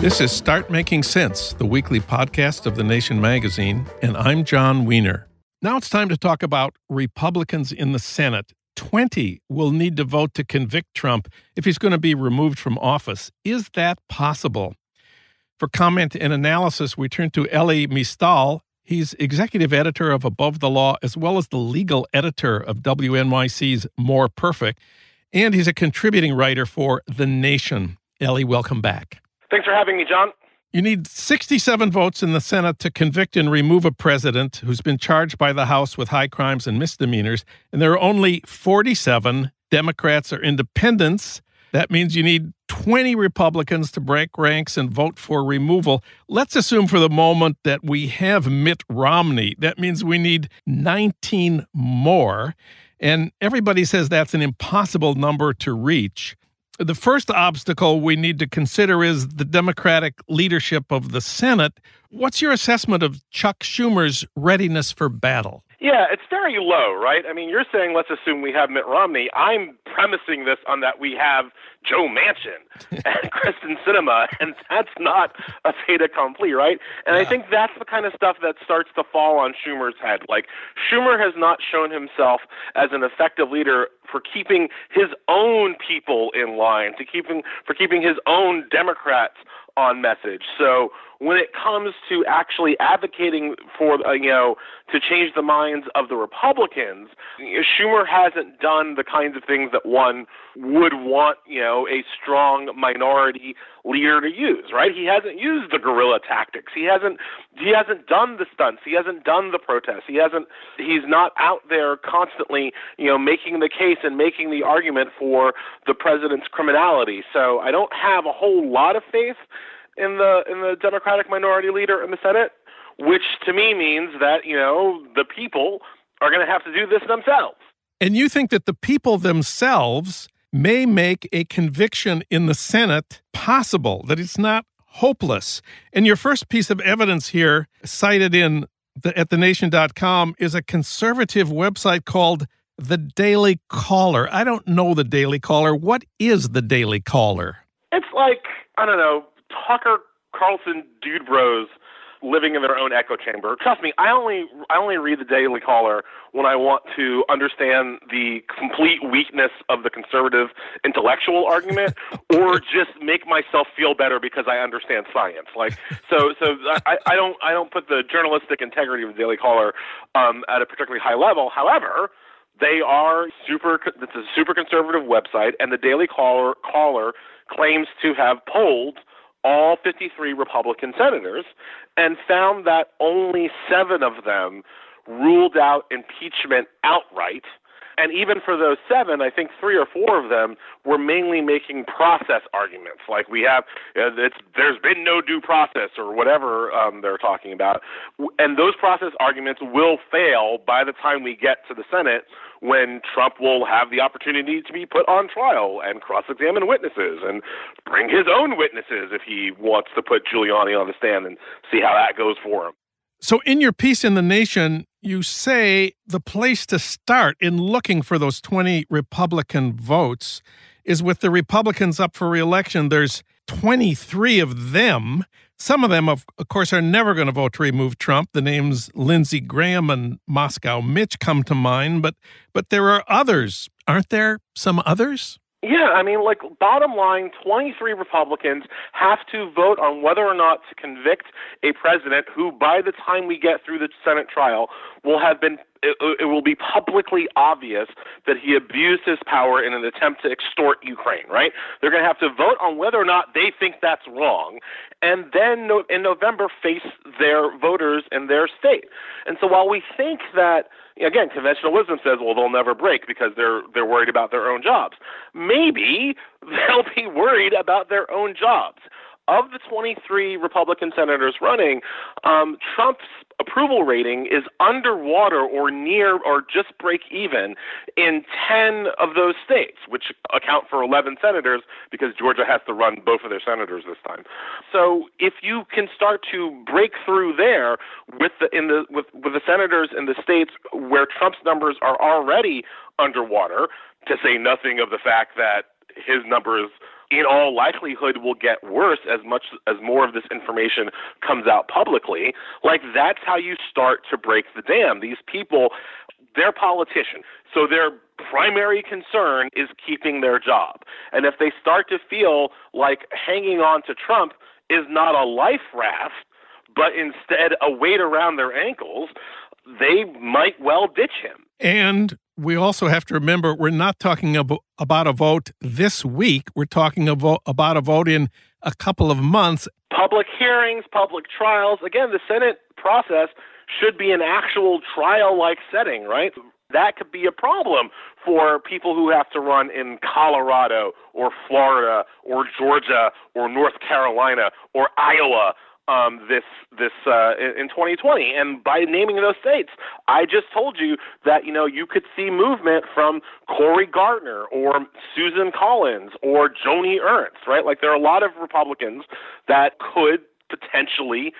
This is Start Making Sense, the weekly podcast of The Nation magazine, and I'm Jon Wiener. Now it's time to talk about Republicans in the Senate. 20 will need to vote to convict Trump if he's going to be removed from office. Is that possible? For comment and analysis, we turn to Elie Mystal. He's executive editor of Above the Law, as well as the legal editor of WNYC's More Perfect, and he's a contributing writer for The Nation. Elie, welcome back. Thanks for having me, John. You need 67 votes in the Senate to convict and remove a president who's been charged by the House with high crimes and misdemeanors, and there are only 47 Democrats or independents. That means you need 20 Republicans to break ranks and vote for removal. Let's assume for the moment that we have Mitt Romney. That means we need 19 more. And everybody says that's an impossible number to reach the first obstacle we need to consider is the Democratic leadership of the Senate. What's your assessment of Chuck Schumer's readiness for battle? Yeah, it's very low, right? I mean, you're saying let's assume we have Mitt Romney. I'm premising this on that we have Joe Manchin and Kyrsten Sinema, and that's not a fait accompli, right? And yeah. I think that's the kind of stuff that starts to fall on Schumer's head. Like Schumer has not shown himself as an effective leader for keeping his own people in line, to keeping for keeping his own Democrats on message. So when it comes to actually advocating for uh, you know to change the minds of the Republicans, Schumer hasn't done the kinds of things that one would want you know a strong minority leader to use. Right? He hasn't used the guerrilla tactics. He hasn't he hasn't done the stunts. He hasn't done the protests. He hasn't he's not out there constantly you know making the case and making the argument for the president's criminality. So I don't have a whole lot of faith in the in the Democratic minority leader in the Senate, which to me means that you know the people are going to have to do this themselves. And you think that the people themselves may make a conviction in the Senate possible, that it's not hopeless. And your first piece of evidence here, cited in the, at thenation.com, is a conservative website called The Daily Caller. I don't know The Daily Caller. What is The Daily Caller? It's like, I don't know, Tucker Carlson dude bros living in their own echo chamber. Trust me, I only I only read the Daily Caller when I want to understand the complete weakness of the conservative intellectual argument, or just make myself feel better because I understand science. Like so, so I, I don't I don't put the journalistic integrity of the Daily Caller um, at a particularly high level. However. They are super. It's a super conservative website, and the Daily Caller, Caller claims to have polled all 53 Republican senators and found that only seven of them ruled out impeachment outright. And even for those seven, I think three or four of them were mainly making process arguments, like we have, uh, it's, there's been no due process or whatever um, they're talking about. And those process arguments will fail by the time we get to the Senate, when Trump will have the opportunity to be put on trial and cross examine witnesses and bring his own witnesses if he wants to put Giuliani on the stand and see how that goes for him. So, in your piece in The Nation, you say the place to start in looking for those 20 Republican votes is with the Republicans up for reelection. There's 23 of them some of them, of, course, are never going to vote to remove Trump. The names Lindsey Graham and Moscow Mitch come to mind, but but there are others, aren't there? Some others. Yeah, I mean, like, bottom line, 23 Republicans have to vote on whether or not to convict a president who, by the time we get through the Senate trial, will have been it, it, will be publicly obvious that he abused his power in an attempt to extort Ukraine, right? They're going to have to vote on whether or not they think that's wrong, and then in November face their voters in their state. And so while we think that again, conventional wisdom says, well, they'll never break because they're they're worried about their own jobs. Maybe they'll be worried about their own jobs. Of the 23 Republican senators running, um, Trump's approval rating is underwater or near or just break even in 10 of those states, which account for 11 senators because Georgia has to run both of their senators this time. So if you can start to break through there with the in the with, with the senators in the states where Trump's numbers are already underwater, to say nothing of the fact that his numbers in all likelihood will get worse as much as more of this information comes out publicly. Like that's how you start to break the dam. These people, they're politicians. So their primary concern is keeping their job. And if they start to feel like hanging on to Trump is not a life raft, but instead a weight around their ankles, they might well ditch him. And we also have to remember we're not talking about a vote this week. We're talking about a vote in a couple of months. Public hearings, public trials. Again, the Senate process should be an actual trial like setting, right? That could be a problem for people who have to run in Colorado or Florida or Georgia or North Carolina or Iowa um, this this uh, in 2020. And by naming those states, I just told you that you know you could see movement from Cory Gardner or Susan Collins or Joni Ernst, right? Like there are a lot of Republicans that could potentially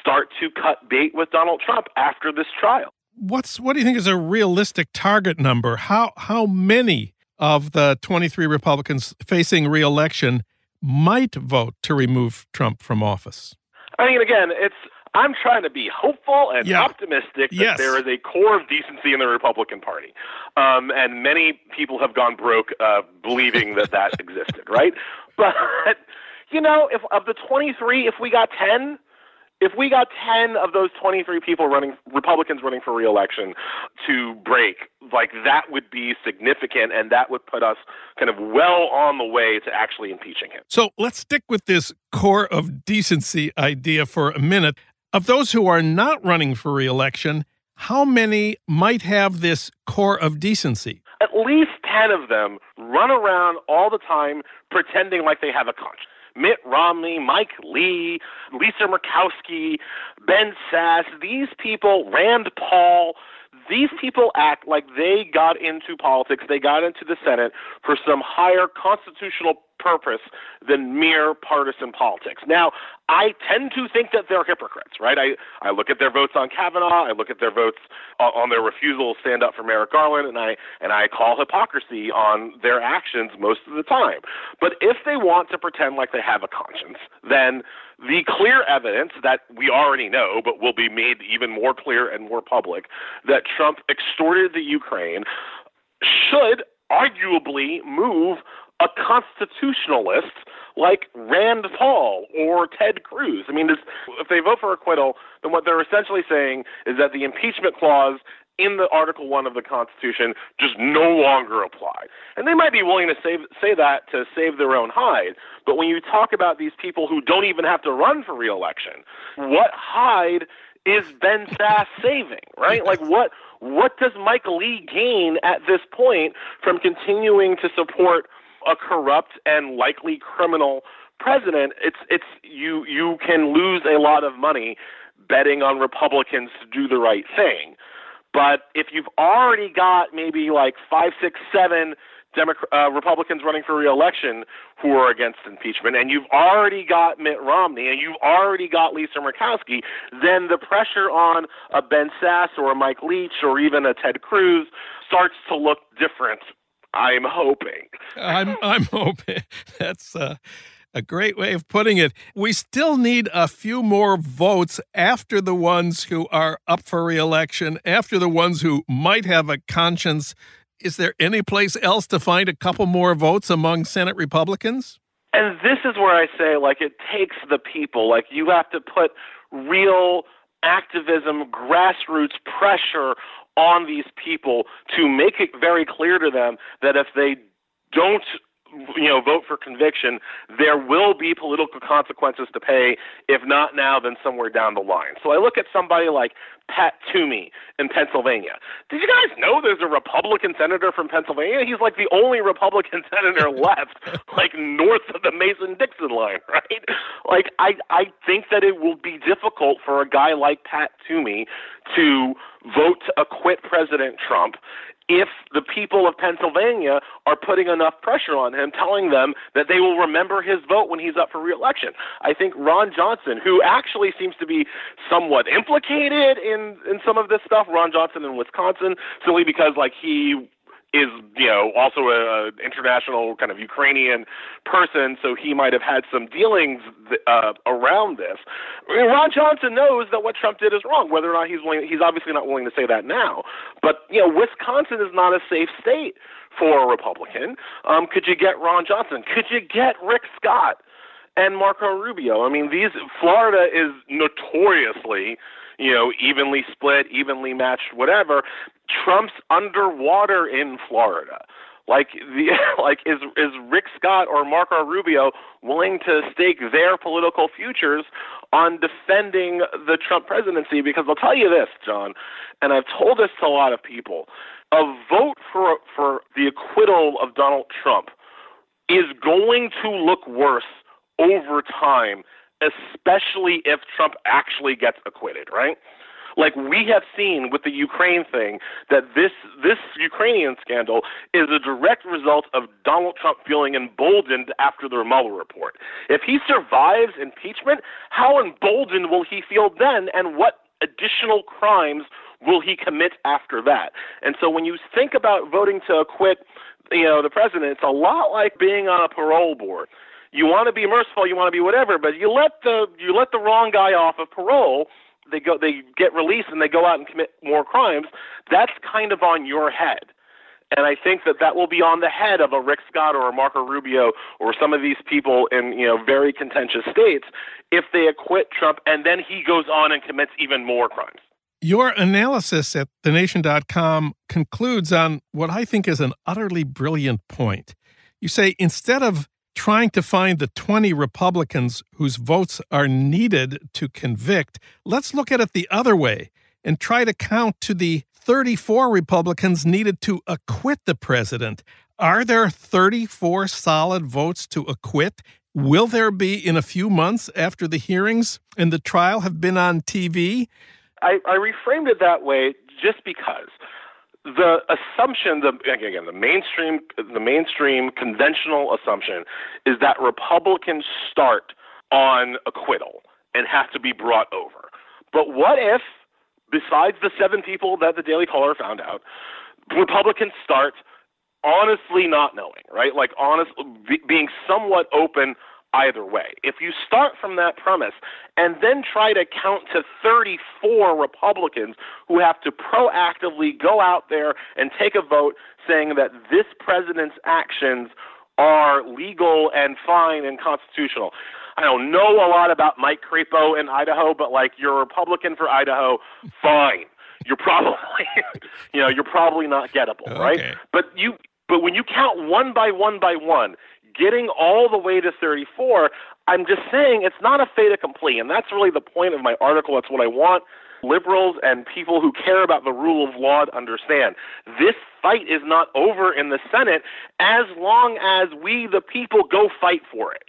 start to cut bait with Donald Trump after this trial. What's what do you think is a realistic target number? How how many of the 23 Republicans facing reelection might vote to remove Trump from office? I mean, again, it's I'm trying to be hopeful and yeah. optimistic that yes. there is a core of decency in the Republican Party, um, and many people have gone broke uh, believing that that existed, right? But you know, if of the 23, if we got 10, if we got 10 of those 23 people running republicans running for reelection to break like that would be significant and that would put us kind of well on the way to actually impeaching him. So let's stick with this core of decency idea for a minute. Of those who are not running for reelection how many might have this core of decency? At least 10 of them run around all the time pretending like they have a conscience Mitt Romney, Mike Lee, Lisa Murkowski, Ben Sasse, these people, Rand Paul, these people act like they got into politics, they got into the Senate for some higher constitutional purpose than mere partisan politics. Now, I tend to think that they're hypocrites, right? I, I look at their votes on Kavanaugh, I look at their votes on their refusal to stand up for Merrick Garland, and I and I call hypocrisy on their actions most of the time. But if they want to pretend like they have a conscience, then the clear evidence that we already know, but will be made even more clear and more public, that Trump extorted the Ukraine should arguably move a constitutionalist like Rand Paul or Ted Cruz. I mean, if they vote for acquittal, then what they're essentially saying is that the impeachment clause in the Article 1 of the Constitution just no longer apply. And they might be willing to save, say that to save their own hide. But when you talk about these people who don't even have to run for reelection, what hide is Ben Sasse saving, right? Like what what does Mike Lee gain at this point from continuing to support a corrupt and likely criminal president, it's it's you you can lose a lot of money betting on Republicans to do the right thing. But if you've already got maybe like five, six, seven Democrat, uh, Republicans running for reelection who are against impeachment, and you've already got Mitt Romney, and you've already got Lisa Murkowski, then the pressure on a Ben Sasse or a Mike Leach or even a Ted Cruz starts to look different I'm hoping. I'm I'm hoping. That's uh, a great way of putting it. We still need a few more votes after the ones who are up for reelection, after the ones who might have a conscience. Is there any place else to find a couple more votes among Senate Republicans? And this is where I say, like, it takes the people. Like, you have to put real activism, grassroots pressure on these people to make it very clear to them that if they don't you know, vote for conviction, there will be political consequences to pay, if not now, then somewhere down the line. So I look at somebody like Pat Toomey in Pennsylvania. Did you guys know there's a Republican senator from Pennsylvania? He's like the only Republican senator left, like north of the Mason-Dixon line, right? Like I, I think that it will be difficult for a guy like Pat Toomey to vote to acquit President Trump if the people of Pennsylvania are putting enough pressure on him, telling them that they will remember his vote when he's up for reelection. I think Ron Johnson, who actually seems to be somewhat implicated in in some of this stuff, Ron Johnson in Wisconsin, simply because like he is you know also a, a international kind of Ukrainian person, so he might have had some dealings uh, around this. I mean, Ron Johnson knows that what Trump did is wrong. Whether or not he's willing, he's obviously not willing to say that now. But you know, Wisconsin is not a safe state for a Republican. Um, could you get Ron Johnson? Could you get Rick Scott? and Marco Rubio. I mean, these Florida is notoriously, you know, evenly split, evenly matched, whatever. Trump's underwater in Florida. Like the like is is Rick Scott or Marco Rubio willing to stake their political futures on defending the Trump presidency? Because I'll tell you this, John, and I've told this to a lot of people: a vote for for the acquittal of Donald Trump is going to look worse over time, especially if Trump actually gets acquitted, right? Like we have seen with the Ukraine thing, that this this Ukrainian scandal is a direct result of Donald Trump feeling emboldened after the Mueller report. If he survives impeachment, how emboldened will he feel then, and what additional crimes will he commit after that? And so when you think about voting to acquit, you know, the president, it's a lot like being on a parole board you want to be merciful, you want to be whatever, but you let the you let the wrong guy off of parole, they go they get released and they go out and commit more crimes. That's kind of on your head. And I think that that will be on the head of a Rick Scott or a Marco Rubio or some of these people in you know very contentious states if they acquit Trump and then he goes on and commits even more crimes. Your analysis at thenation.com concludes on what I think is an utterly brilliant point. You say instead of trying to find the 20 Republicans whose votes are needed to convict, let's look at it the other way and try to count to the 34 Republicans needed to acquit the president. Are there 34 solid votes to acquit? Will there be in a few months after the hearings and the trial have been on TV? I, I reframed it that way just because the assumption, the again, the mainstream, the mainstream conventional assumption is that Republicans start on acquittal and have to be brought over. But what if, besides the seven people that the Daily Caller found out, Republicans start honestly not knowing, right? Like honest, being somewhat open either way. If you start from that premise and then try to count to 34 Republicans who have to proactively go out there and take a vote saying that this president's actions are legal and fine and constitutional. I don't know a lot about Mike Crapo in Idaho, but like you're a Republican for Idaho, fine. You're probably you know, you're probably not gettable, okay. right? But you but when you count one by one by one, getting all the way to 34, I'm just saying it's not a fait accompli. And that's really the point of my article. That's what I want liberals and people who care about the rule of law to understand. This fight is not over in the Senate as long as we, the people, go fight for it.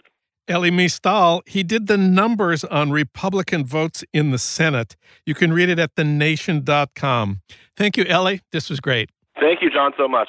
Elie Mystal, he did the numbers on Republican votes in the Senate. You can read it at thenation.com. Thank you, Elie. This was great. Thank you, John, so much.